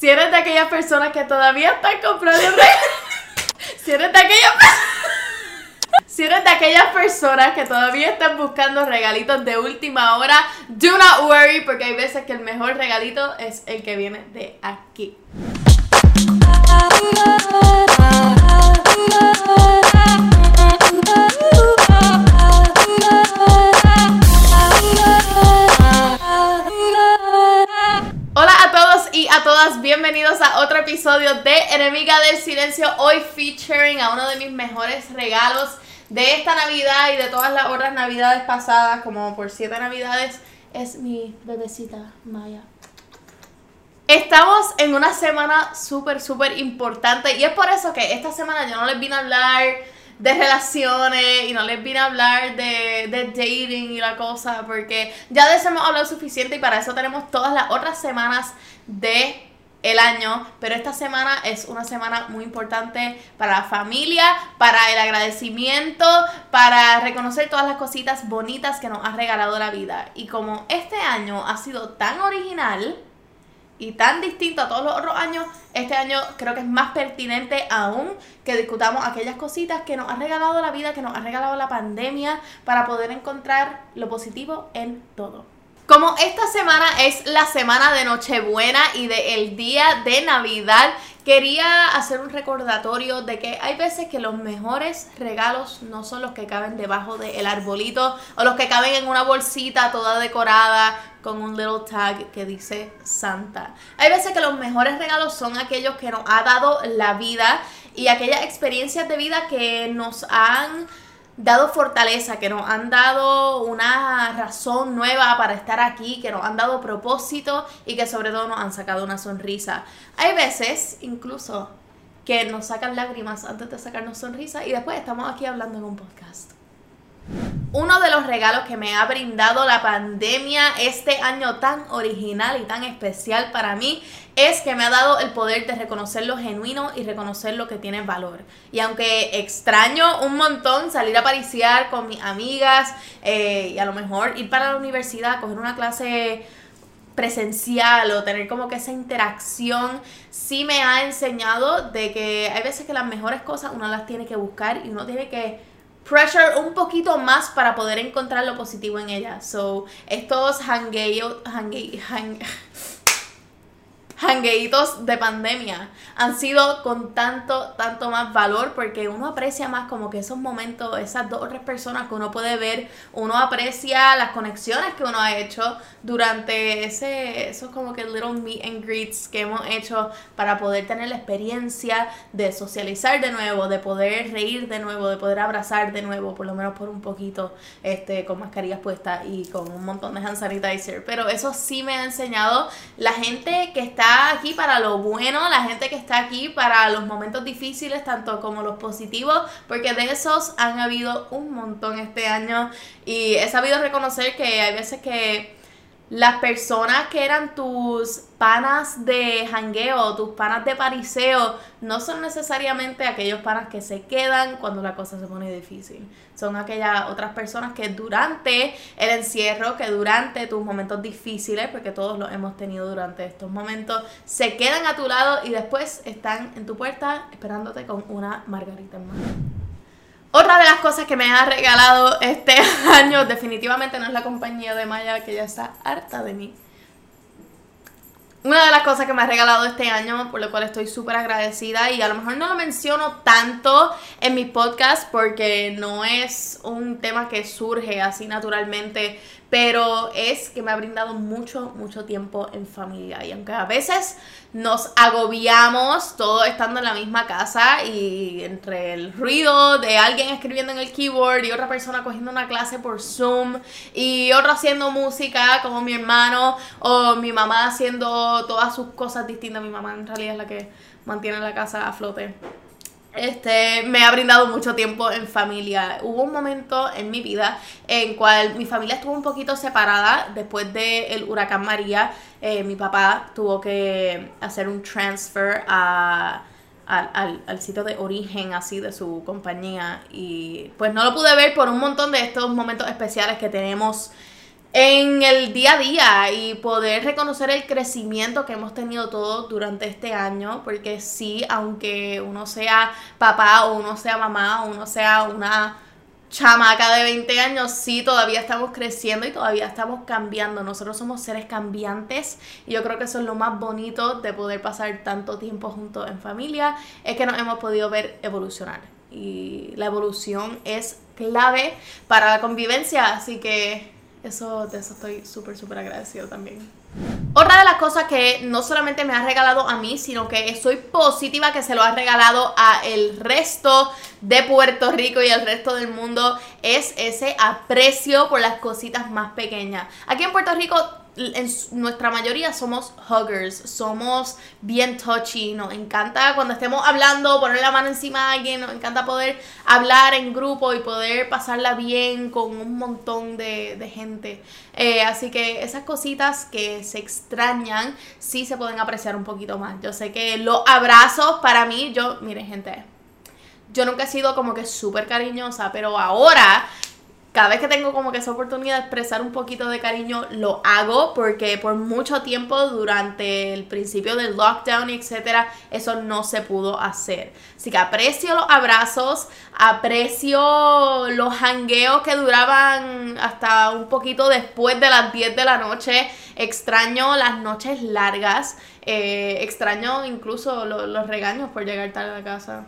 Si eres de aquellas personas que todavía están comprando regalos. Si eres de aquellas Si eres de aquellas personas que todavía están buscando regalitos de última hora, do not worry porque hay veces que el mejor regalito es el que viene de aquí. Episodio de Enemiga del Silencio, hoy featuring a uno de mis mejores regalos de esta Navidad y de todas las otras Navidades pasadas, como por siete Navidades, es mi bebecita Maya. Estamos en una semana súper, súper importante y es por eso que esta semana yo no les vine a hablar de relaciones y no les vine a hablar de, de dating y la cosa, porque ya de eso hemos hablado suficiente y para eso tenemos todas las otras semanas de el año, pero esta semana es una semana muy importante para la familia, para el agradecimiento, para reconocer todas las cositas bonitas que nos ha regalado la vida. Y como este año ha sido tan original, y tan distinto a todos los otros años, este año creo que es más pertinente aún que discutamos aquellas cositas que nos ha regalado la vida, que nos ha regalado la pandemia, para poder encontrar lo positivo en todo. Como esta semana es la semana de Nochebuena y del día de Navidad, quería hacer un recordatorio de que hay veces que los mejores regalos no son los que caben debajo del arbolito o los que caben en una bolsita toda decorada con un little tag que dice Santa. Hay veces que los mejores regalos son aquellos que nos ha dado la vida y aquellas experiencias de vida que nos han dado fortaleza, que nos han dado una razón nueva para estar aquí, que nos han dado propósito y que sobre todo nos han sacado una sonrisa. Hay veces incluso que nos sacan lágrimas antes de sacarnos sonrisa y después estamos aquí hablando en un podcast. Uno de los regalos que me ha brindado la pandemia este año tan original y tan especial para mí es que me ha dado el poder de reconocer lo genuino y reconocer lo que tiene valor. Y aunque extraño un montón salir a pariciar con mis amigas eh, y a lo mejor ir para la universidad, coger una clase presencial o tener como que esa interacción sí me ha enseñado de que hay veces que las mejores cosas uno las tiene que buscar y uno tiene que pressure un poquito más para poder encontrar lo positivo en ella. So, estos hangueos, hangue, hang, hangueitos de pandemia han sido con tanto, tanto más valor porque uno aprecia más como que esos momentos, esas dos o tres personas que uno puede ver, uno aprecia las conexiones que uno ha hecho durante ese, esos como que little meet and greets que hemos hecho para poder tener la experiencia de socializar de nuevo, de poder reír de nuevo, de poder abrazar de nuevo, por lo menos por un poquito, este, con mascarillas puestas y con un montón de hand sanitizer. Pero eso sí me ha enseñado la gente que está aquí para lo bueno, la gente que está aquí para los momentos difíciles, tanto como los positivos, porque de esos han habido un montón este año. Y he sabido reconocer que hay veces que las personas que eran tus panas de jangueo, tus panas de pariseo, no son necesariamente aquellos panas que se quedan cuando la cosa se pone difícil. Son aquellas otras personas que durante el encierro, que durante tus momentos difíciles, porque todos los hemos tenido durante estos momentos, se quedan a tu lado y después están en tu puerta esperándote con una margarita en mano. Otra de las cosas que me ha regalado este año definitivamente no es la compañía de Maya, que ya está harta de mí. Una de las cosas que me ha regalado este año, por lo cual estoy súper agradecida y a lo mejor no lo menciono tanto en mi podcast porque no es un tema que surge así naturalmente, pero es que me ha brindado mucho, mucho tiempo en familia. Y aunque a veces nos agobiamos todo estando en la misma casa y entre el ruido de alguien escribiendo en el keyboard y otra persona cogiendo una clase por Zoom y otro haciendo música como mi hermano o mi mamá haciendo todas sus cosas distintas. Mi mamá en realidad es la que mantiene la casa a flote este, me ha brindado mucho tiempo en familia. Hubo un momento en mi vida en cual mi familia estuvo un poquito separada después del huracán María. Eh, mi papá tuvo que hacer un transfer a, al, al, sitio de origen así de su compañía y pues no lo pude ver por un montón de estos momentos especiales que tenemos en el día a día y poder reconocer el crecimiento que hemos tenido todos durante este año, porque sí, aunque uno sea papá o uno sea mamá o uno sea una chamaca de 20 años, sí, todavía estamos creciendo y todavía estamos cambiando. Nosotros somos seres cambiantes y yo creo que eso es lo más bonito de poder pasar tanto tiempo juntos en familia, es que nos hemos podido ver evolucionar. Y la evolución es clave para la convivencia, así que eso, de eso estoy súper, súper agradecido también. Otra de las cosas que no solamente me ha regalado a mí, sino que estoy positiva que se lo ha regalado a el resto de Puerto Rico y el resto del mundo es ese aprecio por las cositas más pequeñas. Aquí en Puerto Rico en nuestra mayoría somos huggers, somos bien touchy, nos encanta cuando estemos hablando poner la mano encima de alguien, nos encanta poder hablar en grupo y poder pasarla bien con un montón de, gente. Eh, así que esas cositas que se extrañan sí se pueden apreciar un poquito más. Yo sé que los abrazos para mí, yo, miren gente, yo nunca he sido como que súper cariñosa, pero ahora cada vez que tengo como que esa oportunidad de expresar un poquito de cariño, lo hago porque por mucho tiempo durante el principio del lockdown, etcétera, eso no se pudo hacer. Así que aprecio los abrazos, aprecio los hangueos que duraban hasta un poquito después de las 10 de la noche. Extraño las noches largas, eh, extraño incluso los regaños por llegar tarde a casa.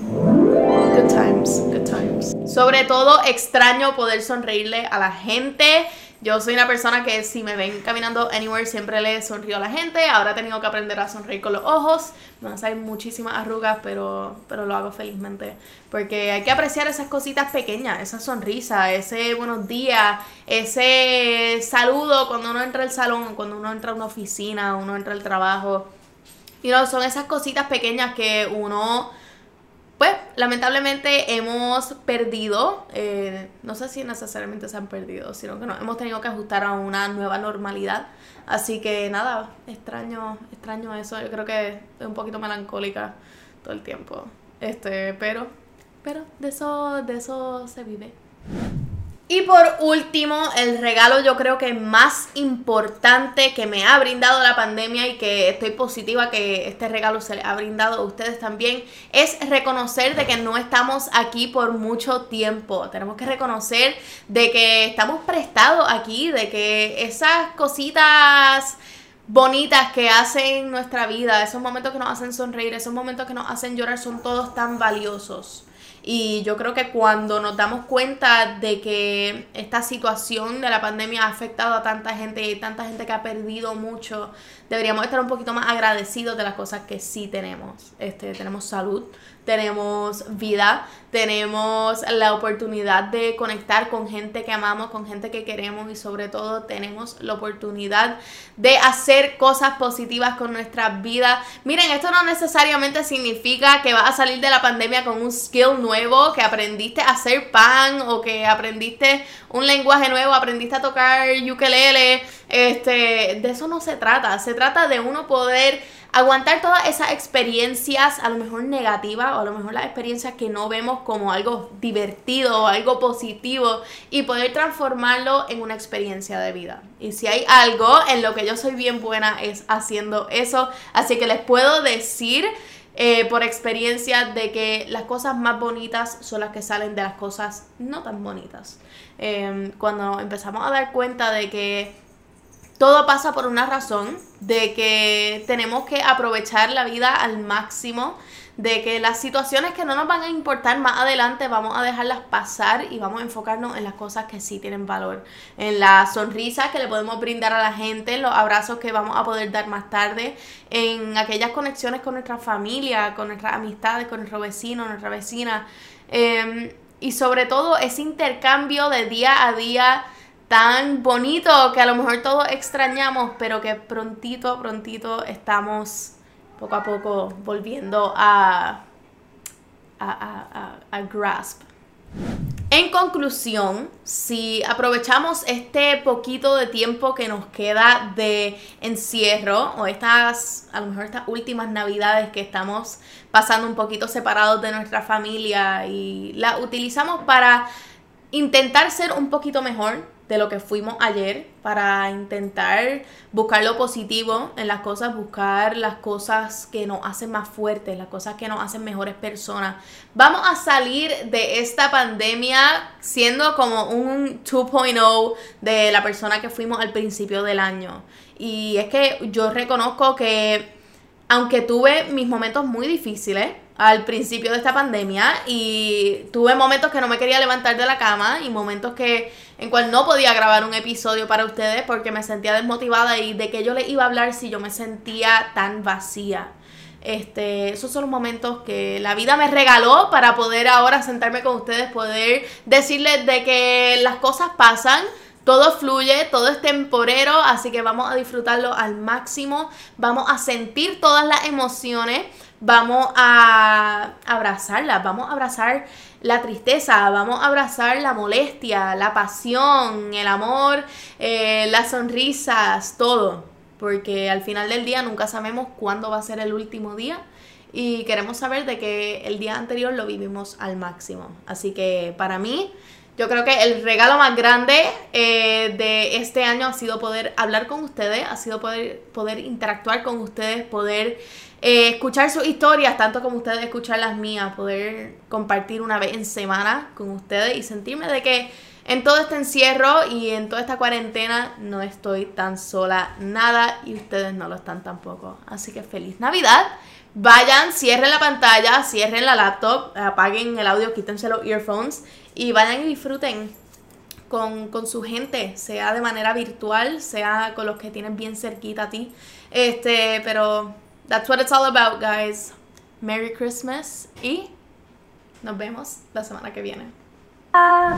Good times, good times. Sobre todo extraño poder sonreírle a la gente. Yo soy una persona que si me ven caminando anywhere siempre le sonrío a la gente. Ahora he tenido que aprender a sonreír con los ojos. Me van a salir muchísimas arrugas, pero, pero lo hago felizmente. Porque hay que apreciar esas cositas pequeñas, esa sonrisa, ese buenos días, ese saludo cuando uno entra al salón, cuando uno entra a una oficina, uno entra al trabajo. Y no, son esas cositas pequeñas que uno pues lamentablemente hemos perdido, eh, no sé si necesariamente se han perdido, sino que no, hemos tenido que ajustar a una nueva normalidad. Así que nada, extraño, extraño eso. Yo creo que es un poquito melancólica todo el tiempo. Este, pero, pero de eso, de eso se vive. Y por último, el regalo yo creo que más importante que me ha brindado la pandemia y que estoy positiva que este regalo se le ha brindado a ustedes también es reconocer de que no estamos aquí por mucho tiempo. Tenemos que reconocer de que estamos prestados aquí, de que esas cositas bonitas que hacen nuestra vida, esos momentos que nos hacen sonreír, esos momentos que nos hacen llorar son todos tan valiosos. Y yo creo que cuando nos damos cuenta de que esta situación de la pandemia ha afectado a tanta gente y tanta gente que ha perdido mucho, deberíamos estar un poquito más agradecidos de las cosas que sí tenemos. Este, tenemos salud, tenemos vida, tenemos la oportunidad de conectar con gente que amamos, con gente que queremos y sobre todo tenemos la oportunidad de hacer cosas positivas con nuestra vida. Miren, esto no necesariamente significa que vas a salir de la pandemia con un skill que aprendiste a hacer pan o que aprendiste un lenguaje nuevo, aprendiste a tocar ukelele. Este, de eso no se trata, se trata de uno poder aguantar todas esas experiencias, a lo mejor negativas o a lo mejor las experiencias que no vemos como algo divertido o algo positivo y poder transformarlo en una experiencia de vida. Y si hay algo en lo que yo soy bien buena es haciendo eso, así que les puedo decir eh, por experiencia de que las cosas más bonitas son las que salen de las cosas no tan bonitas. Em, cuando empezamos a dar cuenta de que todo pasa por una razón, de que tenemos que aprovechar la vida al máximo, de que las situaciones que no nos van a importar más adelante vamos a dejarlas pasar y vamos a enfocarnos en las cosas que sí tienen valor, en las sonrisas que le podemos brindar a la gente, en los abrazos que vamos a poder dar más tarde, en aquellas conexiones con nuestra familia, con nuestras amistades, con nuestro vecino, nuestra vecina, em, y sobre todo ese intercambio de día a día tan bonito que a lo mejor todos extrañamos, pero que prontito, prontito estamos poco a poco volviendo a, a, a, a grasp. En conclusión, si aprovechamos este poquito de tiempo que nos queda de encierro o estas, a lo mejor estas últimas navidades que estamos pasando un poquito separados de nuestra familia y la utilizamos para intentar ser un poquito mejor, de lo que fuimos ayer para intentar buscar lo positivo en las cosas, buscar las cosas que nos hacen más fuertes, las cosas que nos hacen mejores personas. Vamos a salir de esta pandemia siendo como un 2.0 de la persona que fuimos al principio del año. Y es que yo reconozco que aunque tuve mis momentos muy difíciles, al principio de esta pandemia y tuve momentos que no me quería levantar de la cama y momentos que en cual no podía grabar un episodio para ustedes porque me sentía desmotivada y de qué yo les iba a hablar si yo me sentía tan vacía. Este, esos son los momentos que la vida me regaló para poder ahora sentarme con ustedes, poder decirles de que las cosas pasan, todo fluye, todo es temporero, así que vamos a disfrutarlo al máximo, vamos a sentir todas las emociones vamos a abrazarla, vamos a abrazar la tristeza, vamos a abrazar la molestia, la pasión, el amor, eh, las sonrisas, todo. Porque al final del día nunca sabemos cuándo va a ser el último día y queremos saber de que el día anterior lo vivimos al máximo. Así que para mí, yo creo que el regalo más grande eh, de este año ha sido poder hablar con ustedes, ha sido poder, poder interactuar con ustedes, poder eh, escuchar sus historias, tanto como ustedes escuchar las mías, poder compartir una vez en semana con ustedes y sentirme de que en todo este encierro y en toda esta cuarentena no estoy tan sola nada y ustedes no lo están tampoco. Así que feliz Navidad. Vayan, cierren la pantalla, cierren la laptop, apaguen el audio, quítense los earphones y vayan y disfruten con, con, su gente, sea de manera virtual, sea con los que tienen bien cerquita a ti. Este, pero That's what it's all about, guys. Merry Christmas y nos vemos la semana que viene. Ah,